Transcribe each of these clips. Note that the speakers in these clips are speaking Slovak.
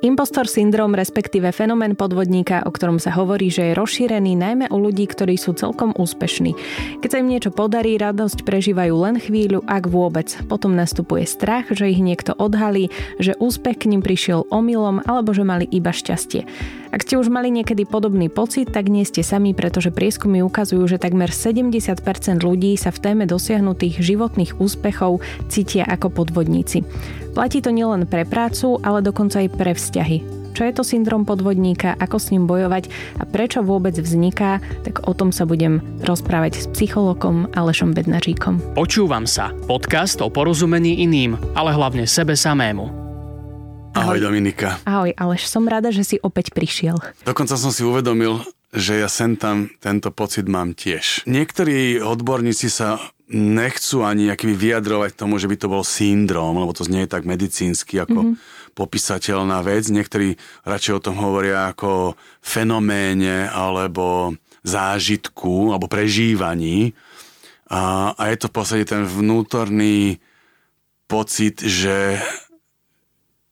Impostor syndrom, respektíve fenomén podvodníka, o ktorom sa hovorí, že je rozšírený najmä u ľudí, ktorí sú celkom úspešní. Keď sa im niečo podarí, radosť prežívajú len chvíľu, ak vôbec. Potom nastupuje strach, že ich niekto odhalí, že úspech k ním prišiel omylom alebo že mali iba šťastie. Ak ste už mali niekedy podobný pocit, tak nie ste sami, pretože prieskumy ukazujú, že takmer 70% ľudí sa v téme dosiahnutých životných úspechov cítia ako podvodníci. Platí to nielen pre prácu, ale dokonca aj pre vzťahy. Čo je to syndrom podvodníka, ako s ním bojovať a prečo vôbec vzniká, tak o tom sa budem rozprávať s psychologom Alešom Bednaříkom. Počúvam sa. Podcast o porozumení iným, ale hlavne sebe samému. Ahoj, Ahoj Dominika. Ahoj, Aleš, som rada, že si opäť prišiel. Dokonca som si uvedomil, že ja sem tam tento pocit mám tiež. Niektorí odborníci sa nechcú ani vyjadrovať tomu, že by to bol syndrom, lebo to znie tak medicínsky ako mm-hmm. popísateľná vec. Niektorí radšej o tom hovoria ako fenoméne alebo zážitku alebo prežívaní. A, a je to v podstate ten vnútorný pocit, že,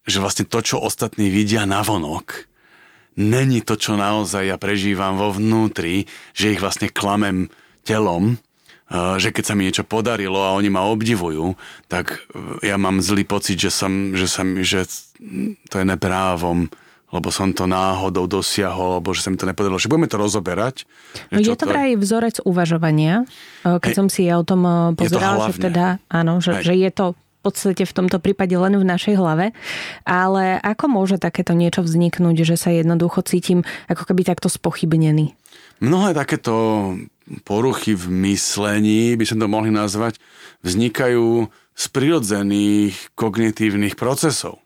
že vlastne to, čo ostatní vidia na vonok, není to, čo naozaj ja prežívam vo vnútri, že ich vlastne klamem telom, že keď sa mi niečo podarilo a oni ma obdivujú, tak ja mám zlý pocit, že, som, že, som, že to je neprávom lebo som to náhodou dosiahol, alebo že sa mi to nepodarilo. Že budeme to rozoberať. No je to vraj vzorec uvažovania, keď Hej. som si ja o tom pozerala, že teda, áno, že, že je to v podstate v tomto prípade len v našej hlave. Ale ako môže takéto niečo vzniknúť, že sa jednoducho cítim ako keby takto spochybnený? Mnohé takéto poruchy v myslení, by sme to mohli nazvať, vznikajú z prirodzených kognitívnych procesov.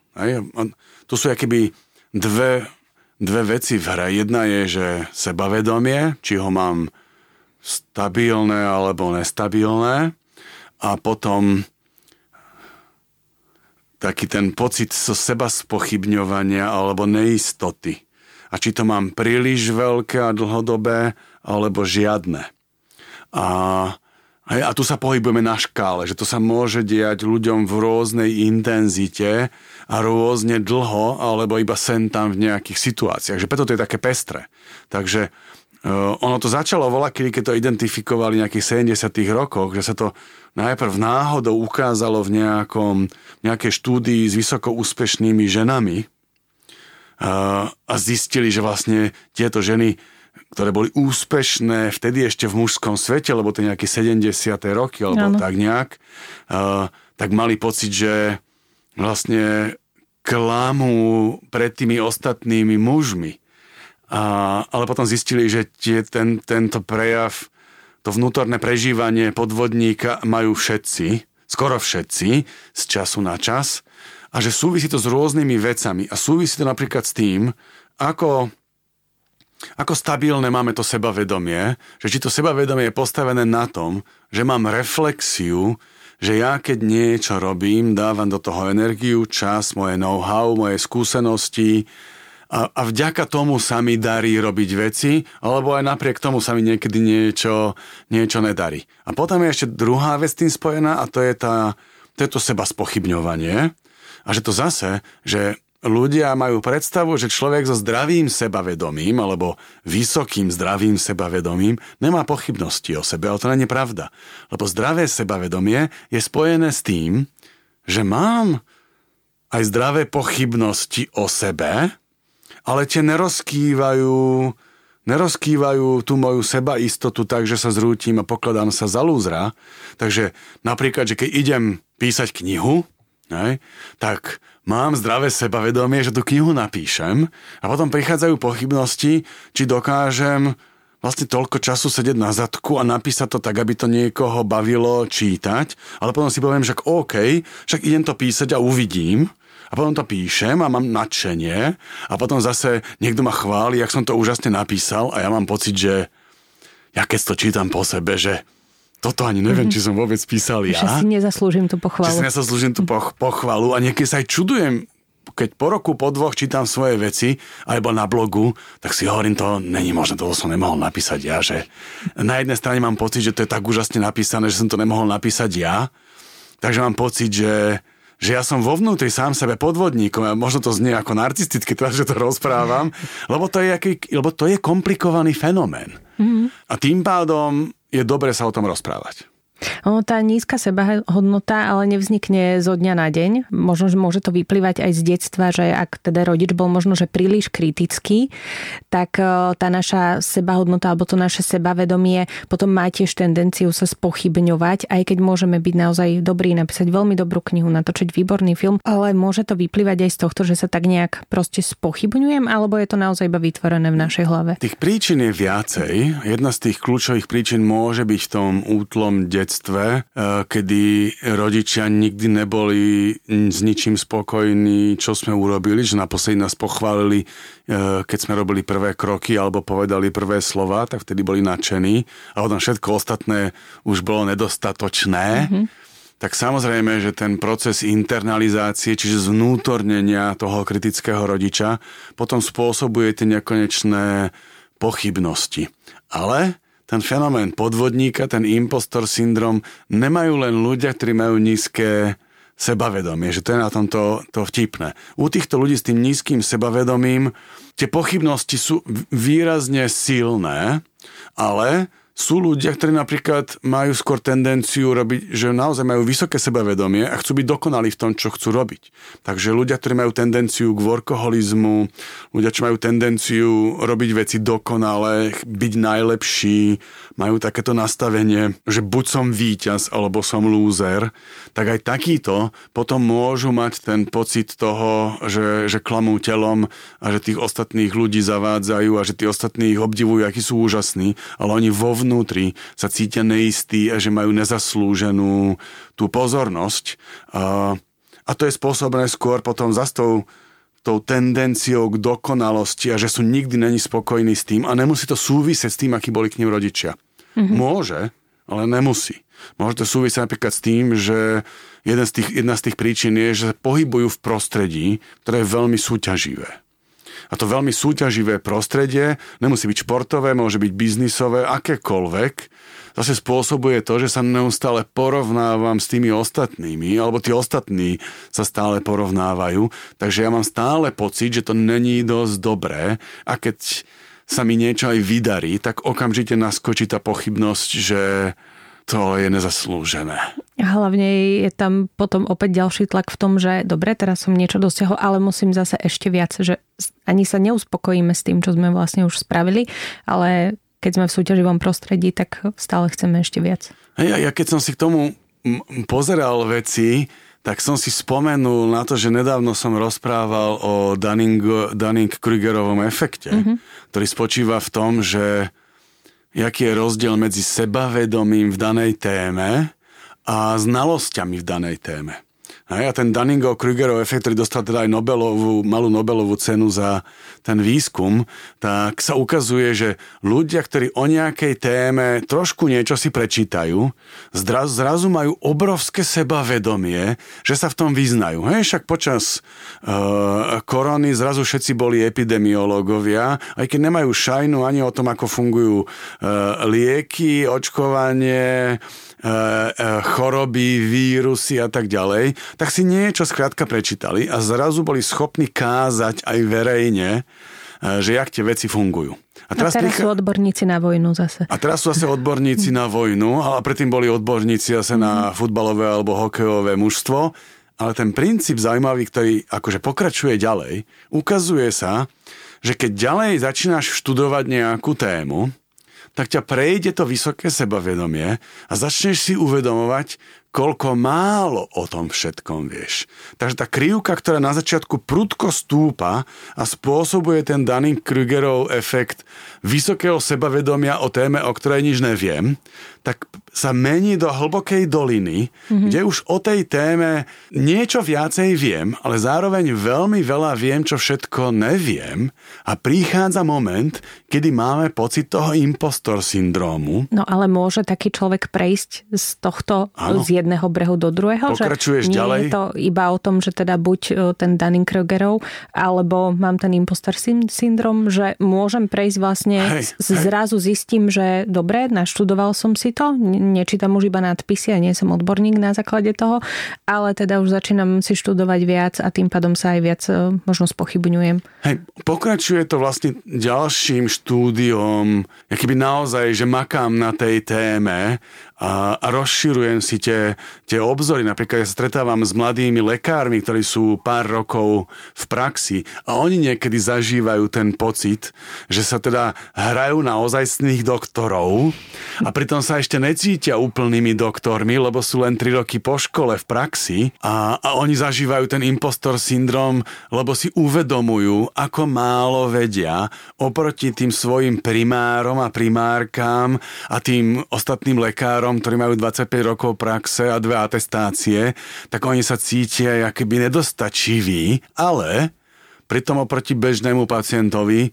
Tu sú akéby dve, dve veci v hre. Jedna je, že sebavedomie, či ho mám stabilné alebo nestabilné a potom taký ten pocit so seba spochybňovania alebo neistoty. A či to mám príliš veľké a dlhodobé, alebo žiadne. A, a tu sa pohybujeme na škále, že to sa môže diať ľuďom v rôznej intenzite a rôzne dlho, alebo iba sen tam v nejakých situáciách. Že preto to je také pestre. Takže uh, ono to začalo voľa, keď to identifikovali v nejakých 70 rokoch, že sa to najprv náhodou ukázalo v nejakom, nejakej štúdii s vysoko úspešnými ženami a zistili, že vlastne tieto ženy ktoré boli úspešné vtedy ešte v mužskom svete, lebo to je nejaké 70. roky, alebo ano. tak nejak, uh, tak mali pocit, že vlastne klamú pred tými ostatnými mužmi. A, ale potom zistili, že tie, ten, tento prejav, to vnútorné prežívanie podvodníka majú všetci, skoro všetci, z času na čas a že súvisí to s rôznymi vecami a súvisí to napríklad s tým, ako ako stabilné máme to sebavedomie, že či to sebavedomie je postavené na tom, že mám reflexiu, že ja keď niečo robím, dávam do toho energiu, čas, moje know-how, moje skúsenosti a, a vďaka tomu sa mi darí robiť veci, alebo aj napriek tomu sa mi niekedy niečo, niečo nedarí. A potom je ešte druhá vec tým spojená a to je, tá, to, je to seba spochybňovanie. A že to zase, že ľudia majú predstavu, že človek so zdravým sebavedomím alebo vysokým zdravým sebavedomím nemá pochybnosti o sebe, ale to nie je pravda. Lebo zdravé sebavedomie je spojené s tým, že mám aj zdravé pochybnosti o sebe, ale tie nerozkývajú, nerozkývajú tú moju sebaistotu tak, že sa zrútim a pokladám sa za lúzra. Takže napríklad, že keď idem písať knihu, ne, tak mám zdravé sebavedomie, že tú knihu napíšem a potom prichádzajú pochybnosti, či dokážem vlastne toľko času sedieť na zadku a napísať to tak, aby to niekoho bavilo čítať, ale potom si poviem, že OK, však idem to písať a uvidím, a potom to píšem a mám nadšenie a potom zase niekto ma chváli, jak som to úžasne napísal a ja mám pocit, že ja keď to čítam po sebe, že toto ani neviem, či som vôbec písal ja. Že si nezaslúžim tú pochvalu. Že si nezaslúžim tú poch- pochvalu a niekedy sa aj čudujem, keď po roku, po dvoch čítam svoje veci, alebo na blogu, tak si hovorím, to není možné, to som nemohol napísať ja, že na jednej strane mám pocit, že to je tak úžasne napísané, že som to nemohol napísať ja, takže mám pocit, že že ja som vo vnútri sám sebe podvodníkom a možno to znie ako narcisticky, teraz, že to rozprávam, lebo to je, aký, lebo to je komplikovaný fenomén. Mm-hmm. A tým pádom je dobre sa o tom rozprávať. Ono, tá nízka sebahodnota ale nevznikne zo dňa na deň. Možno, že môže to vyplývať aj z detstva, že ak teda rodič bol možno, že príliš kritický, tak e, tá naša sebahodnota alebo to naše sebavedomie potom má tiež tendenciu sa spochybňovať, aj keď môžeme byť naozaj dobrý, napísať veľmi dobrú knihu, natočiť výborný film, ale môže to vyplývať aj z tohto, že sa tak nejak proste spochybňujem, alebo je to naozaj iba vytvorené v našej hlave? Tých príčin je viacej. Jedna z tých kľúčových príčin môže byť v tom útlom detstve detstve, eh, kedy rodičia nikdy neboli s ničím spokojní, čo sme urobili, že naposledy nás pochválili, eh, keď sme robili prvé kroky alebo povedali prvé slova, tak vtedy boli nadšení a potom všetko ostatné už bolo nedostatočné. Mm-hmm tak samozrejme, že ten proces internalizácie, čiže zvnútornenia toho kritického rodiča, potom spôsobuje tie nekonečné pochybnosti. Ale ten fenomén podvodníka, ten impostor syndrom, nemajú len ľudia, ktorí majú nízke sebavedomie, že to je na tom to, to vtipné. U týchto ľudí s tým nízkym sebavedomím tie pochybnosti sú výrazne silné, ale sú ľudia, ktorí napríklad majú skôr tendenciu robiť, že naozaj majú vysoké sebavedomie a chcú byť dokonalí v tom, čo chcú robiť. Takže ľudia, ktorí majú tendenciu k workoholizmu, ľudia, čo majú tendenciu robiť veci dokonale, byť najlepší, majú takéto nastavenie, že buď som víťaz, alebo som lúzer, tak aj takýto potom môžu mať ten pocit toho, že, že klamú telom a že tých ostatných ľudí zavádzajú a že tí ostatní ich obdivujú, akí sú úžasní, ale oni vo vnútri sa cítia neistí a že majú nezaslúženú tú pozornosť. A, a to je spôsobené skôr potom za tou, tou tendenciou k dokonalosti a že sú nikdy není spokojní s tým a nemusí to súvisieť s tým, akí boli k ním rodičia. Mm-hmm. Môže, ale nemusí. Môže to súvisieť napríklad s tým, že jeden z tých, jedna z tých príčin je, že sa pohybujú v prostredí, ktoré je veľmi súťaživé. A to veľmi súťaživé prostredie, nemusí byť športové, môže byť biznisové, akékoľvek, zase spôsobuje to, že sa neustále porovnávam s tými ostatnými, alebo tí ostatní sa stále porovnávajú, takže ja mám stále pocit, že to není dosť dobré. A keď sa mi niečo aj vydarí, tak okamžite naskočí tá pochybnosť, že to je nezaslúžené. Hlavne je tam potom opäť ďalší tlak v tom, že dobre, teraz som niečo dosiahol, ale musím zase ešte viac, že ani sa neuspokojíme s tým, čo sme vlastne už spravili, ale keď sme v súťaživom prostredí, tak stále chceme ešte viac. Hej, ja keď som si k tomu pozeral veci, tak som si spomenul na to, že nedávno som rozprával o Dunning-Krugerovom efekte, mm-hmm. ktorý spočíva v tom, že jaký je rozdiel medzi sebavedomím v danej téme a znalosťami v danej téme. A ten Dunningo-Krugerov efekt, ktorý dostal teda aj Nobelovú, malú Nobelovú cenu za ten výskum, tak sa ukazuje, že ľudia, ktorí o nejakej téme trošku niečo si prečítajú, zrazu, zrazu majú obrovské sebavedomie, že sa v tom vyznajú. Hej, však počas uh, korony zrazu všetci boli epidemiológovia, aj keď nemajú šajnu ani o tom, ako fungujú uh, lieky, očkovanie, choroby, vírusy a tak ďalej, tak si niečo skrátka prečítali a zrazu boli schopní kázať aj verejne, e, že jak tie veci fungujú. A teraz, a teraz sú odborníci na vojnu zase. A teraz sú zase odborníci na vojnu, ale predtým boli odborníci zase na mhm. futbalové alebo hokejové mužstvo. Ale ten princíp zaujímavý, ktorý akože pokračuje ďalej, ukazuje sa, že keď ďalej začínaš študovať nejakú tému, tak ťa prejde to vysoké sebavedomie a začneš si uvedomovať, koľko málo o tom všetkom vieš. Takže tá krivka, ktorá na začiatku prudko stúpa a spôsobuje ten Dunning-Krugerov efekt vysokého sebavedomia o téme, o ktorej nič neviem, tak sa mení do hlbokej doliny, mm-hmm. kde už o tej téme niečo viacej viem, ale zároveň veľmi veľa viem, čo všetko neviem a prichádza moment, kedy máme pocit toho impostor syndrómu. No ale môže taký človek prejsť z tohto ano. z jedného brehu do druhého? Pokračuješ že nie ďalej? je to iba o tom, že teda buď e, ten Dunning-Krugerov, alebo mám ten impostor syndrom, že môžem prejsť vlastne, hej, zrazu hej. zistím, že dobre, naštudoval som si to. Nečítam už iba nadpisy a nie som odborník na základe toho, ale teda už začínam si študovať viac a tým pádom sa aj viac e, možno spochybňujem. Hej, pokračuje to vlastne ďalším štúdiom, keby naozaj, že makám na tej téme a, a rozširujem si tie, tie obzory. Napríklad ja sa stretávam s mladými lekármi, ktorí sú pár rokov v praxi a oni niekedy zažívajú ten pocit, že sa teda hrajú na ozajstných doktorov a pritom sa ešte necítia úplnými doktormi, lebo sú len 3 roky po škole v praxi a, a oni zažívajú ten impostor syndrom, lebo si uvedomujú, ako málo vedia oproti tým svojim primárom a primárkám a tým ostatným lekárom, ktorí majú 25 rokov praxe a dve atestácie, tak oni sa cítia keby nedostačiví, ale pritom oproti bežnému pacientovi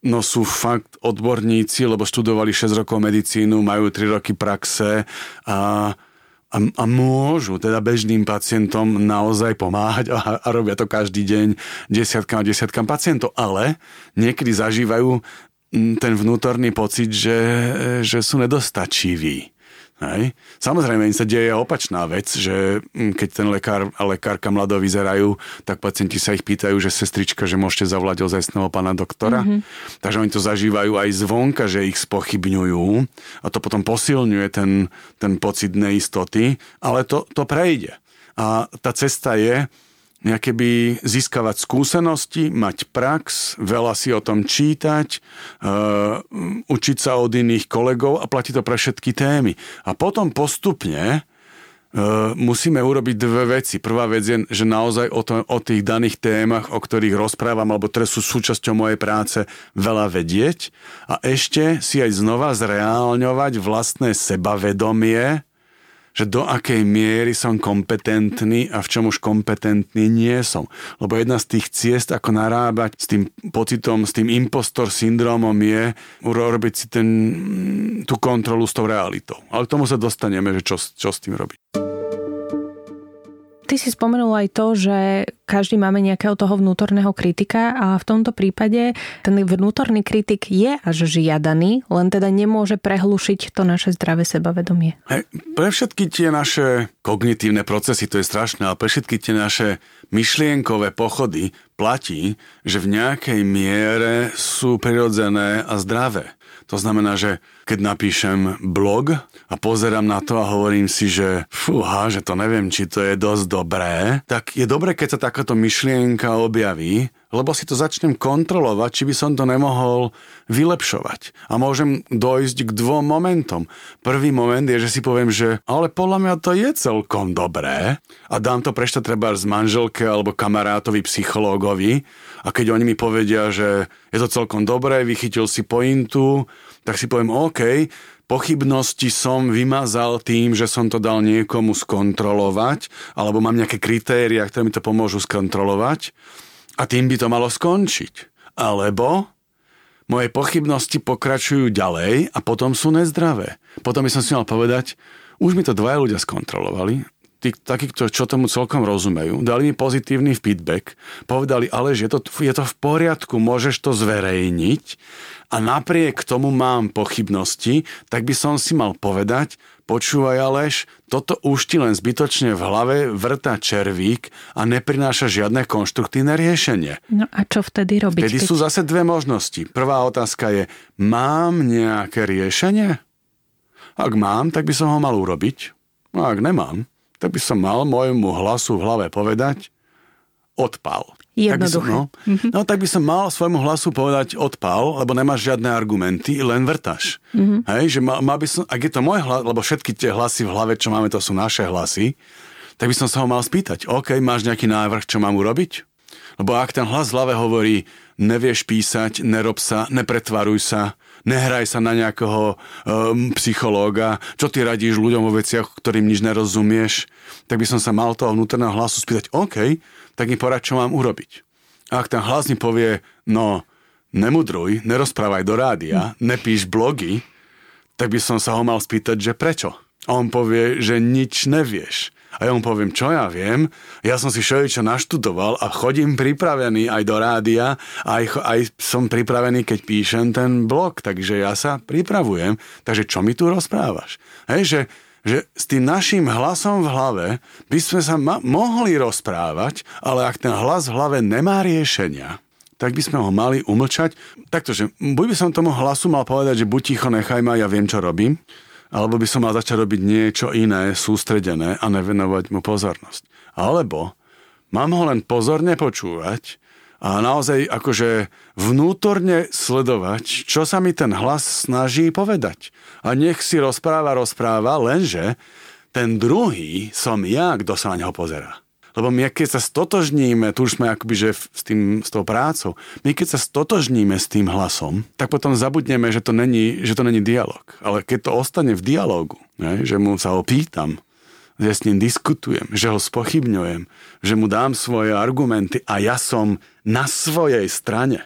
no sú fakt odborníci, lebo študovali 6 rokov medicínu, majú 3 roky praxe a, a, a môžu teda bežným pacientom naozaj pomáhať a, a robia to každý deň desiatkam a desiatkam pacientov, ale niekedy zažívajú ten vnútorný pocit, že, že sú nedostačiví. Hej. Samozrejme, im sa deje opačná vec, že mm, keď ten lekár a lekárka mlado vyzerajú, tak pacienti sa ich pýtajú, že sestrička, že môžete zavolať ozajstného pána doktora. Mm-hmm. Takže oni to zažívajú aj zvonka, že ich spochybňujú a to potom posilňuje ten, ten pocit neistoty, ale to, to prejde. A tá cesta je, by získavať skúsenosti, mať prax, veľa si o tom čítať, uh, učiť sa od iných kolegov a platí to pre všetky témy. A potom postupne Uh, musíme urobiť dve veci. Prvá vec je, že naozaj o, to, o tých daných témach, o ktorých rozprávam, alebo ktoré sú súčasťou mojej práce, veľa vedieť a ešte si aj znova zreálňovať vlastné sebavedomie, že do akej miery som kompetentný a v čom už kompetentný nie som. Lebo jedna z tých ciest, ako narábať s tým pocitom, s tým impostor syndromom je urobiť si ten, tú kontrolu s tou realitou. Ale tomu sa dostaneme, že čo, čo s tým robiť. Ty si spomenul aj to, že každý máme nejakého toho vnútorného kritika a v tomto prípade ten vnútorný kritik je až žiadaný, len teda nemôže prehlušiť to naše zdravé sebavedomie. Hey, pre všetky tie naše kognitívne procesy, to je strašné, ale pre všetky tie naše myšlienkové pochody platí, že v nejakej miere sú prirodzené a zdravé. To znamená, že keď napíšem blog a pozerám na to a hovorím si, že fúha, že to neviem, či to je dosť dobré, tak je dobré, keď sa takáto myšlienka objaví, lebo si to začnem kontrolovať, či by som to nemohol vylepšovať. A môžem dojsť k dvom momentom. Prvý moment je, že si poviem, že ale podľa mňa to je celkom dobré a dám to prečo treba z manželke alebo kamarátovi, psychológovi a keď oni mi povedia, že je to celkom dobré, vychytil si pointu, tak si poviem, OK, pochybnosti som vymazal tým, že som to dal niekomu skontrolovať, alebo mám nejaké kritéria, ktoré mi to pomôžu skontrolovať a tým by to malo skončiť. Alebo moje pochybnosti pokračujú ďalej a potom sú nezdravé. Potom by som si mal povedať, už mi to dvaja ľudia skontrolovali, tí, takí, čo tomu celkom rozumejú, dali mi pozitívny feedback, povedali, ale že je to, je to v poriadku, môžeš to zverejniť a napriek tomu mám pochybnosti, tak by som si mal povedať, počúvaj Aleš, toto už ti len zbytočne v hlave vrta červík a neprináša žiadne konštruktívne riešenie. No a čo vtedy robiť? Vtedy keď... sú zase dve možnosti. Prvá otázka je, mám nejaké riešenie? Ak mám, tak by som ho mal urobiť. No ak nemám, tak by som mal môjmu hlasu v hlave povedať, odpal. Jednoduché. Tak som, no, mm-hmm. no tak by som mal svojmu hlasu povedať odpal, lebo nemáš žiadne argumenty, len vrtaš. Mm-hmm. Hej, že mal, mal by som, ak je to môj hlas, lebo všetky tie hlasy v hlave, čo máme, to sú naše hlasy, tak by som sa ho mal spýtať, OK, máš nejaký návrh, čo mám urobiť? Lebo ak ten hlas v hlave hovorí, nevieš písať, nerob sa, nepretvaruj sa, nehraj sa na nejakého um, psychológa, čo ty radíš ľuďom vo veciach, ktorým nič nerozumieš, tak by som sa mal toho vnútorného hlasu spýtať, OK, tak mi porad, čo mám urobiť. A ak ten hlas mi povie, no, nemudruj, nerozprávaj do rádia, nepíš blogy, tak by som sa ho mal spýtať, že prečo. A on povie, že nič nevieš. A ja mu poviem, čo ja viem, ja som si všeličo naštudoval a chodím pripravený aj do rádia, aj, aj som pripravený, keď píšem ten blog, takže ja sa pripravujem. Takže čo mi tu rozprávaš? Hej, že, že s tým našim hlasom v hlave by sme sa ma- mohli rozprávať, ale ak ten hlas v hlave nemá riešenia, tak by sme ho mali umlčať. Taktože, buď by som tomu hlasu mal povedať, že buď ticho, nechaj ma, ja viem, čo robím, alebo by som mal začať robiť niečo iné, sústredené a nevenovať mu pozornosť. Alebo mám ho len pozorne počúvať a naozaj akože vnútorne sledovať, čo sa mi ten hlas snaží povedať. A nech si rozpráva, rozpráva, lenže ten druhý som ja, kto sa na neho pozerá. Lebo my, keď sa stotožníme, tu už sme akoby, že s, tým, s tou prácou, my keď sa stotožníme s tým hlasom, tak potom zabudneme, že to není, že to není dialog. Ale keď to ostane v dialogu, ne, že mu sa ho pýtam, že s ním diskutujem, že ho spochybňujem, že mu dám svoje argumenty a ja som na svojej strane,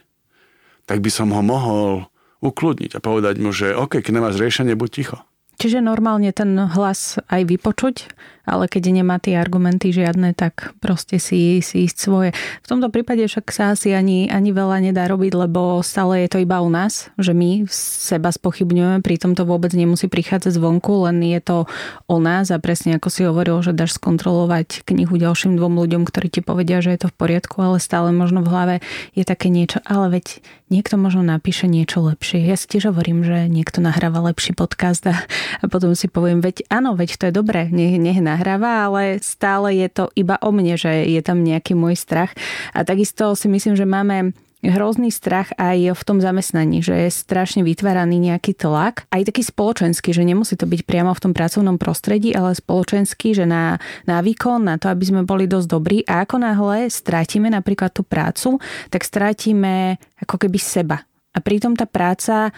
tak by som ho mohol ukludniť a povedať mu, že OK, keď nemáš riešenie, buď ticho. Čiže normálne ten hlas aj vypočuť ale keď nemá tie argumenty žiadne, tak proste si, si ísť svoje. V tomto prípade však sa asi ani, ani veľa nedá robiť, lebo stále je to iba u nás, že my seba spochybňujeme, pritom to vôbec nemusí prichádzať zvonku, len je to o nás a presne ako si hovoril, že dáš skontrolovať knihu ďalším dvom ľuďom, ktorí ti povedia, že je to v poriadku, ale stále možno v hlave je také niečo, ale veď niekto možno napíše niečo lepšie. Ja si tiež hovorím, že niekto nahráva lepší podcast a, a potom si poviem, veď áno, veď to je dobré, nech, nech nahráva, ale stále je to iba o mne, že je tam nejaký môj strach. A takisto si myslím, že máme hrozný strach aj v tom zamestnaní, že je strašne vytváraný nejaký tlak, aj taký spoločenský, že nemusí to byť priamo v tom pracovnom prostredí, ale spoločenský, že na, na výkon, na to, aby sme boli dosť dobrí a ako náhle strátime napríklad tú prácu, tak strátime ako keby seba. A pritom tá práca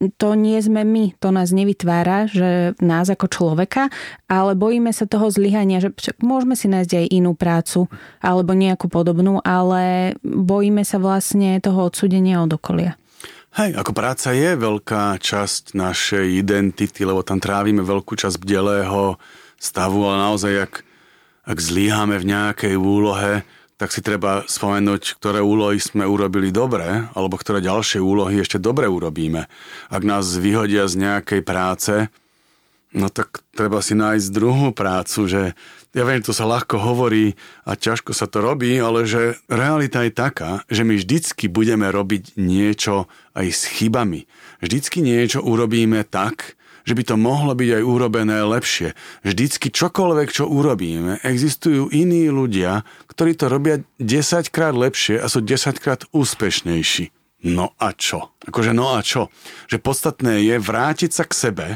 to nie sme my, to nás nevytvára, že nás ako človeka, ale bojíme sa toho zlyhania, že môžeme si nájsť aj inú prácu alebo nejakú podobnú, ale bojíme sa vlastne toho odsudenia od okolia. Hej, ako práca je veľká časť našej identity, lebo tam trávime veľkú časť bdelého stavu, ale naozaj, ak, ak zlíhame v nejakej úlohe, tak si treba spomenúť, ktoré úlohy sme urobili dobre, alebo ktoré ďalšie úlohy ešte dobre urobíme. Ak nás vyhodia z nejakej práce, no tak treba si nájsť druhú prácu, že ja viem, to sa ľahko hovorí a ťažko sa to robí, ale že realita je taká, že my vždycky budeme robiť niečo aj s chybami. Vždycky niečo urobíme tak, že by to mohlo byť aj urobené lepšie. Vždycky čokoľvek, čo urobíme, existujú iní ľudia, ktorí to robia 10 krát lepšie a sú 10 krát úspešnejší. No a čo? Akože no a čo? Že podstatné je vrátiť sa k sebe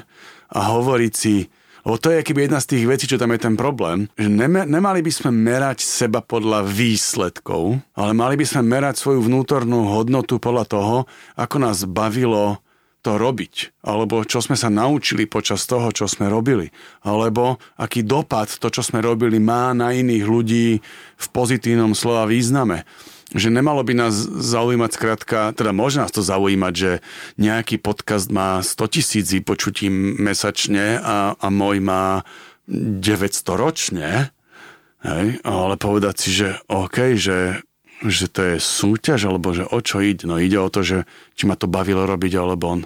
a hovoriť si, lebo to je keby jedna z tých vecí, čo tam je ten problém, že nemali by sme merať seba podľa výsledkov, ale mali by sme merať svoju vnútornú hodnotu podľa toho, ako nás bavilo to robiť, alebo čo sme sa naučili počas toho, čo sme robili, alebo aký dopad to, čo sme robili, má na iných ľudí v pozitívnom slova význame. Že nemalo by nás zaujímať skrátka, teda môže nás to zaujímať, že nejaký podcast má 100 tisíc vypočutí mesačne a, a môj má 900 ročne, hej? ale povedať si, že OK, že že to je súťaž, alebo že o čo ide? No ide o to, že či ma to bavilo robiť, alebo on.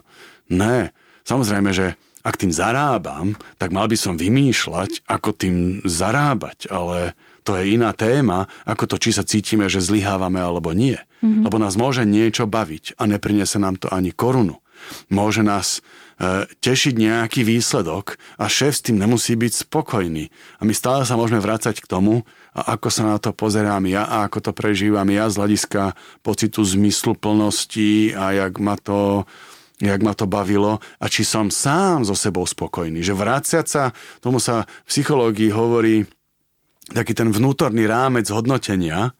Ne. Samozrejme, že ak tým zarábam, tak mal by som vymýšľať, ako tým zarábať, ale to je iná téma, ako to, či sa cítime, že zlyhávame alebo nie. Mm-hmm. Lebo nás môže niečo baviť a nepriniesie nám to ani korunu. Môže nás e, tešiť nejaký výsledok a šéf s tým nemusí byť spokojný. A my stále sa môžeme vrácať k tomu, a ako sa na to pozerám ja a ako to prežívam ja z hľadiska pocitu zmyslu plnosti a jak ma to jak ma to bavilo a či som sám so sebou spokojný. Že vráciať sa, tomu sa v psychológii hovorí taký ten vnútorný rámec hodnotenia,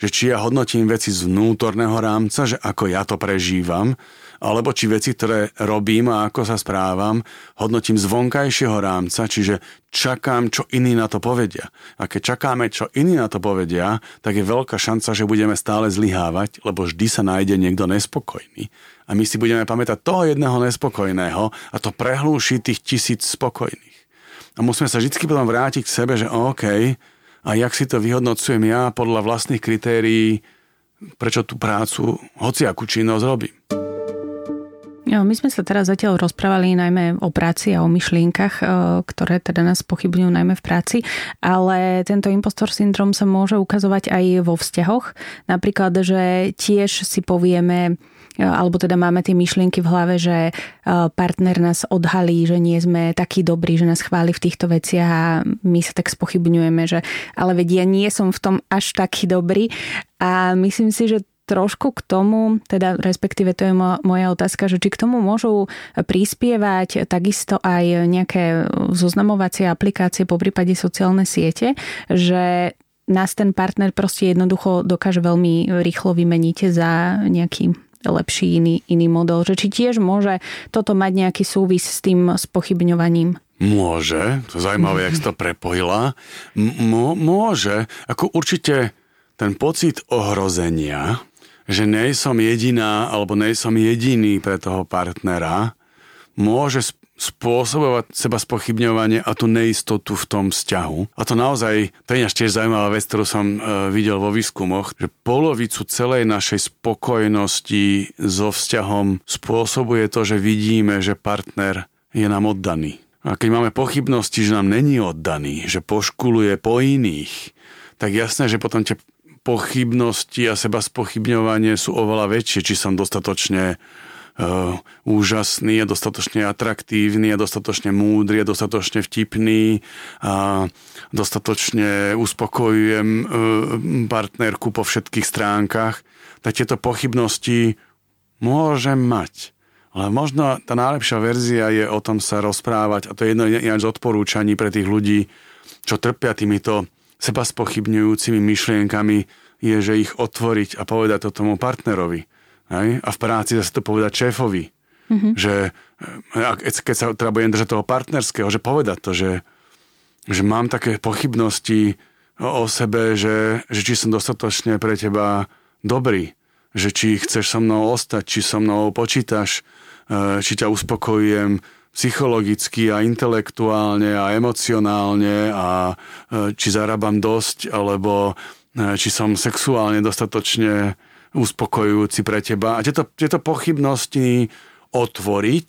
že či ja hodnotím veci z vnútorného rámca, že ako ja to prežívam, alebo či veci, ktoré robím a ako sa správam, hodnotím z vonkajšieho rámca, čiže čakám, čo iní na to povedia. A keď čakáme, čo iní na to povedia, tak je veľká šanca, že budeme stále zlyhávať, lebo vždy sa nájde niekto nespokojný. A my si budeme pamätať toho jedného nespokojného a to prehlúši tých tisíc spokojných. A musíme sa vždy potom vrátiť k sebe, že OK, a jak si to vyhodnocujem ja podľa vlastných kritérií, prečo tú prácu, hociakú činnosť robím. Jo, my sme sa teraz zatiaľ rozprávali najmä o práci a o myšlienkach, e, ktoré teda nás pochybňujú najmä v práci, ale tento impostor syndrom sa môže ukazovať aj vo vzťahoch. Napríklad, že tiež si povieme, alebo teda máme tie myšlienky v hlave, že e, partner nás odhalí, že nie sme takí dobrí, že nás chváli v týchto veciach a my sa tak spochybňujeme, že ale vedia, ja nie som v tom až taký dobrý. A myslím si, že trošku k tomu, teda respektíve to je moja otázka, že či k tomu môžu prispievať takisto aj nejaké zoznamovacie aplikácie, po prípade sociálne siete, že nás ten partner proste jednoducho dokáže veľmi rýchlo vymeniť za nejaký lepší iný, iný model. Že či tiež môže toto mať nejaký súvis s tým spochybňovaním? Môže, to zaujímavé, jak si to prepojila. M- môže, ako určite ten pocit ohrozenia, že nej som jediná alebo nej som jediný pre toho partnera, môže spôsobovať seba spochybňovanie a tú neistotu v tom vzťahu. A to naozaj, to je tiež zaujímavá vec, ktorú som e, videl vo výskumoch, že polovicu celej našej spokojnosti so vzťahom spôsobuje to, že vidíme, že partner je nám oddaný. A keď máme pochybnosti, že nám není oddaný, že poškuluje po iných, tak jasné, že potom tie pochybnosti a seba spochybňovanie sú oveľa väčšie, či som dostatočne uh, úžasný a dostatočne atraktívny a dostatočne múdry a dostatočne vtipný a dostatočne uspokojujem uh, partnerku po všetkých stránkach, tak tieto pochybnosti môžem mať. Ale možno tá najlepšia verzia je o tom sa rozprávať a to je jedno z odporúčaní pre tých ľudí, čo trpia týmito seba spochybňujúcimi myšlienkami je, že ich otvoriť a povedať to tomu partnerovi. Hej? A v práci zase to povedať šéfovi. Mm-hmm. Že eh, keď sa teda budem držať toho partnerského, že povedať to, že, že mám také pochybnosti o, o sebe, že, že či som dostatočne pre teba dobrý, že či chceš so mnou ostať, či so mnou počítaš, eh, či ťa uspokojujem, psychologicky a intelektuálne a emocionálne a e, či zarábam dosť, alebo e, či som sexuálne dostatočne uspokojujúci pre teba. A tieto, tieto pochybnosti otvoriť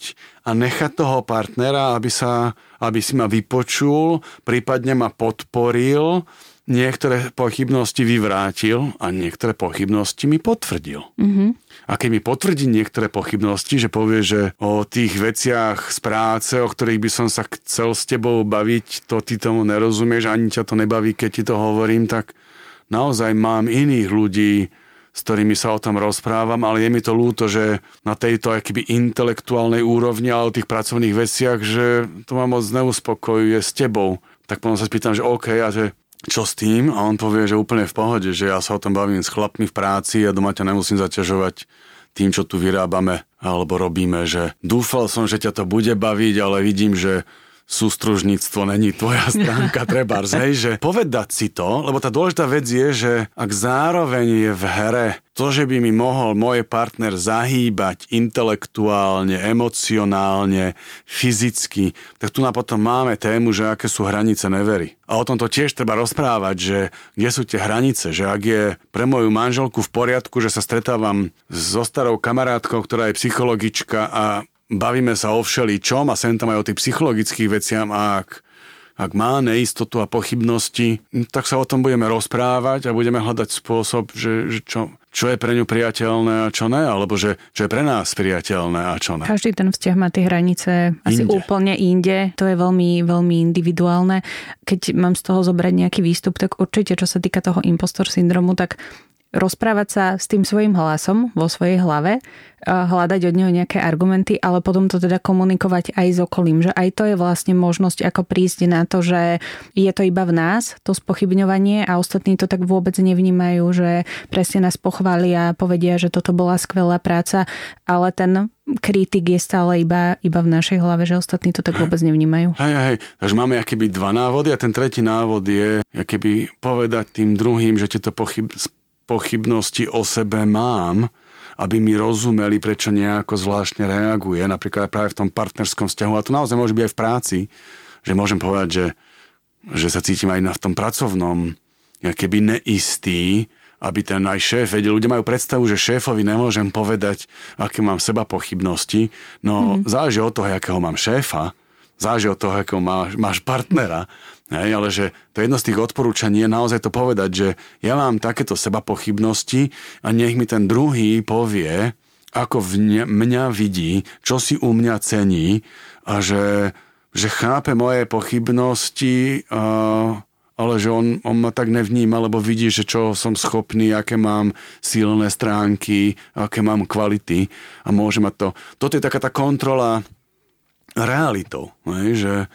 a nechať toho partnera, aby, sa, aby si ma vypočul, prípadne ma podporil, niektoré pochybnosti vyvrátil a niektoré pochybnosti mi potvrdil. Mm-hmm. A keď mi potvrdí niektoré pochybnosti, že povie, že o tých veciach z práce, o ktorých by som sa chcel s tebou baviť, to ty tomu nerozumieš, ani ťa to nebaví, keď ti to hovorím, tak naozaj mám iných ľudí, s ktorými sa o tom rozprávam, ale je mi to ľúto, že na tejto akýby intelektuálnej úrovni, ale o tých pracovných veciach, že to ma moc neuspokojuje s tebou. Tak potom sa spýtam, že OK, a že čo s tým? A on povie, že úplne v pohode, že ja sa o tom bavím s chlapmi v práci a doma ťa nemusím zaťažovať tým, čo tu vyrábame alebo robíme, že dúfal som, že ťa to bude baviť, ale vidím, že sústružníctvo není tvoja stránka, treba hej, že povedať si to, lebo tá dôležitá vec je, že ak zároveň je v hre to, že by mi mohol môj partner zahýbať intelektuálne, emocionálne, fyzicky, tak tu na potom máme tému, že aké sú hranice nevery. A o tomto tiež treba rozprávať, že kde sú tie hranice, že ak je pre moju manželku v poriadku, že sa stretávam so starou kamarátkou, ktorá je psychologička a bavíme sa o všeličom a sem tam aj o tých psychologických veciam a ak, ak má neistotu a pochybnosti, tak sa o tom budeme rozprávať a budeme hľadať spôsob, že, že čo, čo je pre ňu priateľné a čo ne, alebo že, čo je pre nás priateľné a čo ne. Každý ten vzťah má tie hranice asi inde. úplne inde. To je veľmi, veľmi individuálne. Keď mám z toho zobrať nejaký výstup, tak určite, čo sa týka toho impostor syndromu, tak rozprávať sa s tým svojim hlasom vo svojej hlave, hľadať od neho nejaké argumenty, ale potom to teda komunikovať aj s okolím, že aj to je vlastne možnosť ako prísť na to, že je to iba v nás, to spochybňovanie a ostatní to tak vôbec nevnímajú, že presne nás pochvália povedia, že toto bola skvelá práca, ale ten kritik je stále iba, iba v našej hlave, že ostatní to tak vôbec nevnímajú. Hej, hej, takže máme akéby dva návody a ten tretí návod je akéby povedať tým druhým, že tieto pochyb, pochybnosti o sebe mám, aby mi rozumeli, prečo nejako zvláštne reaguje, napríklad práve v tom partnerskom vzťahu, a to naozaj môže byť aj v práci, že môžem povedať, že, že sa cítim aj na, v tom pracovnom keby neistý, aby ten aj šéf vedel. Ľudia majú predstavu, že šéfovi nemôžem povedať, aké mám seba pochybnosti. No mm-hmm. záleží od toho, akého mám šéfa, záleží od toho, akého máš, máš partnera. Hej, ale že to jedno z tých odporúčaní je naozaj to povedať, že ja mám takéto seba pochybnosti a nech mi ten druhý povie, ako v mňa vidí, čo si u mňa cení a že, že chápe moje pochybnosti a ale že on, on ma tak nevníma, lebo vidí, že čo som schopný, aké mám silné stránky, aké mám kvality a môže mať to. Toto je taká tá kontrola realitou, že,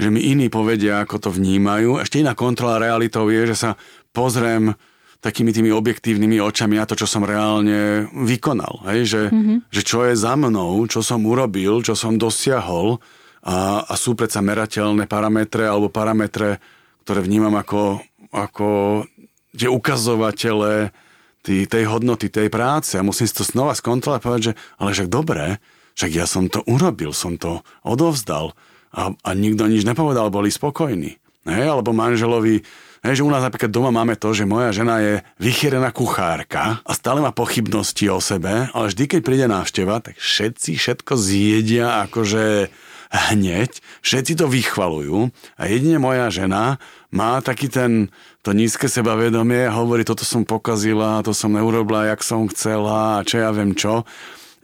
že mi iní povedia, ako to vnímajú. Ešte iná kontrola realitou je, že sa pozriem takými tými objektívnymi očami na to, čo som reálne vykonal. Hej? Že, mm-hmm. že čo je za mnou, čo som urobil, čo som dosiahol a, a sú predsa merateľné parametre alebo parametre ktoré vnímam ako, ako tie ukazovatele tý, tej hodnoty, tej práce a musím si to znova skontrolovať a povedať, že ale však dobré, však ja som to urobil, som to odovzdal a, a nikto nič nepovedal, boli spokojní. Hej, alebo manželovi, hej, že u nás napríklad doma máme to, že moja žena je vychýrená kuchárka a stále má pochybnosti o sebe, ale vždy, keď príde návšteva, tak všetci všetko zjedia akože hneď, všetci to vychvalujú a jedine moja žena má taký ten, to nízke sebavedomie hovorí, toto som pokazila, to som neurobila, jak som chcela a čo ja viem čo.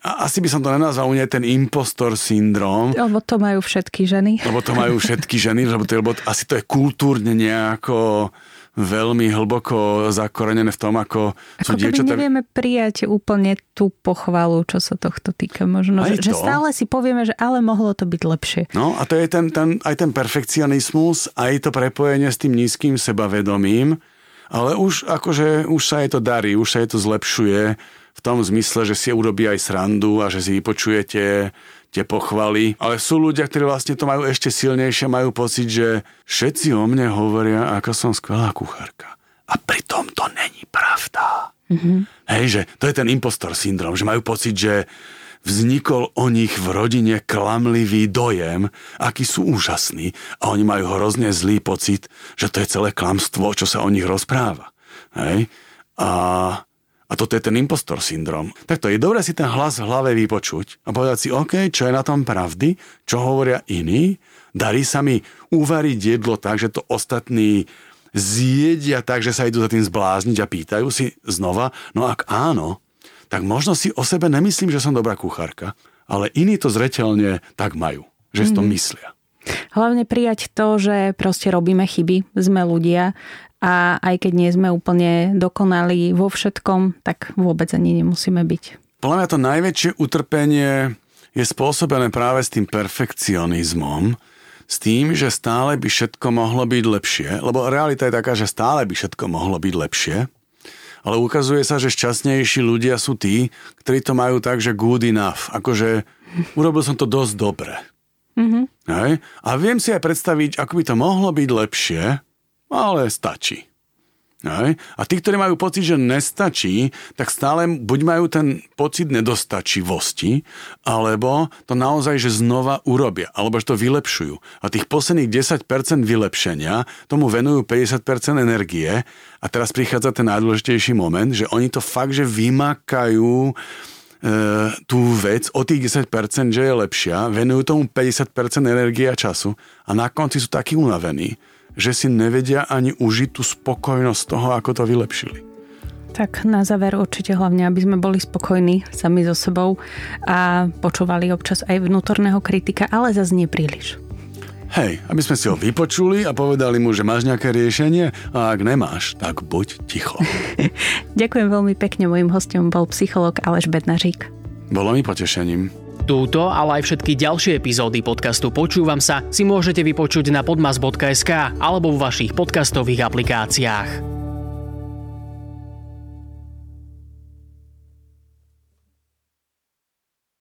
Asi by som to nenazval u nej ten impostor syndrom. Lebo to majú všetky ženy. Lebo to majú všetky ženy, lebo, to, lebo asi to je kultúrne nejako veľmi hlboko zakorenené v tom, ako, ako sú dievčatá... nevieme prijať úplne tú pochvalu, čo sa tohto týka. Možno, že, že stále si povieme, že ale mohlo to byť lepšie. No a to je ten, ten, aj ten perfekcionizmus, aj to prepojenie s tým nízkym sebavedomím, ale už akože už sa jej to darí, už sa jej to zlepšuje v tom zmysle, že si urobí aj srandu a že si vypočujete tie pochvaly, ale sú ľudia, ktorí vlastne to majú ešte silnejšie, majú pocit, že všetci o mne hovoria, ako som skvelá kuchárka. A pritom to není pravda. Mm-hmm. Hej, že to je ten impostor syndrom, že majú pocit, že vznikol o nich v rodine klamlivý dojem, aký sú úžasní a oni majú hrozne zlý pocit, že to je celé klamstvo, čo sa o nich rozpráva. Hej? A a toto je ten impostor syndrom. to je dobré si ten hlas v hlave vypočuť a povedať si, OK, čo je na tom pravdy, čo hovoria iní, darí sa mi uvariť jedlo tak, že to ostatní zjedia tak, že sa idú za tým zblázniť a pýtajú si znova, no ak áno, tak možno si o sebe nemyslím, že som dobrá kuchárka, ale iní to zreteľne tak majú, že si to mhm. myslia. Hlavne prijať to, že proste robíme chyby, sme ľudia a aj keď nie sme úplne dokonali vo všetkom, tak vôbec ani nemusíme byť. Podľa mňa to najväčšie utrpenie je spôsobené práve s tým perfekcionizmom, s tým, že stále by všetko mohlo byť lepšie, lebo realita je taká, že stále by všetko mohlo byť lepšie, ale ukazuje sa, že šťastnejší ľudia sú tí, ktorí to majú tak, že good enough, akože urobil som to dosť dobre. Mm-hmm. Hej? A viem si aj predstaviť, ako by to mohlo byť lepšie, ale stačí. Aj? A tí, ktorí majú pocit, že nestačí, tak stále buď majú ten pocit nedostačivosti, alebo to naozaj, že znova urobia, alebo že to vylepšujú. A tých posledných 10% vylepšenia tomu venujú 50% energie a teraz prichádza ten najdôležitejší moment, že oni to fakt, že vymakajú e, tú vec o tých 10%, že je lepšia, venujú tomu 50% energie a času a na konci sú takí unavení, že si nevedia ani užiť tú spokojnosť toho, ako to vylepšili. Tak na záver určite hlavne, aby sme boli spokojní sami so sebou a počúvali občas aj vnútorného kritika, ale zase nie príliš. Hej, aby sme si ho vypočuli a povedali mu, že máš nejaké riešenie a ak nemáš, tak buď ticho. Ďakujem veľmi pekne, mojim hostom bol psycholog Aleš Bednařík. Bolo mi potešením. Túto, ale aj všetky ďalšie epizódy podcastu Počúvam sa si môžete vypočuť na podmas.sk alebo v vašich podcastových aplikáciách.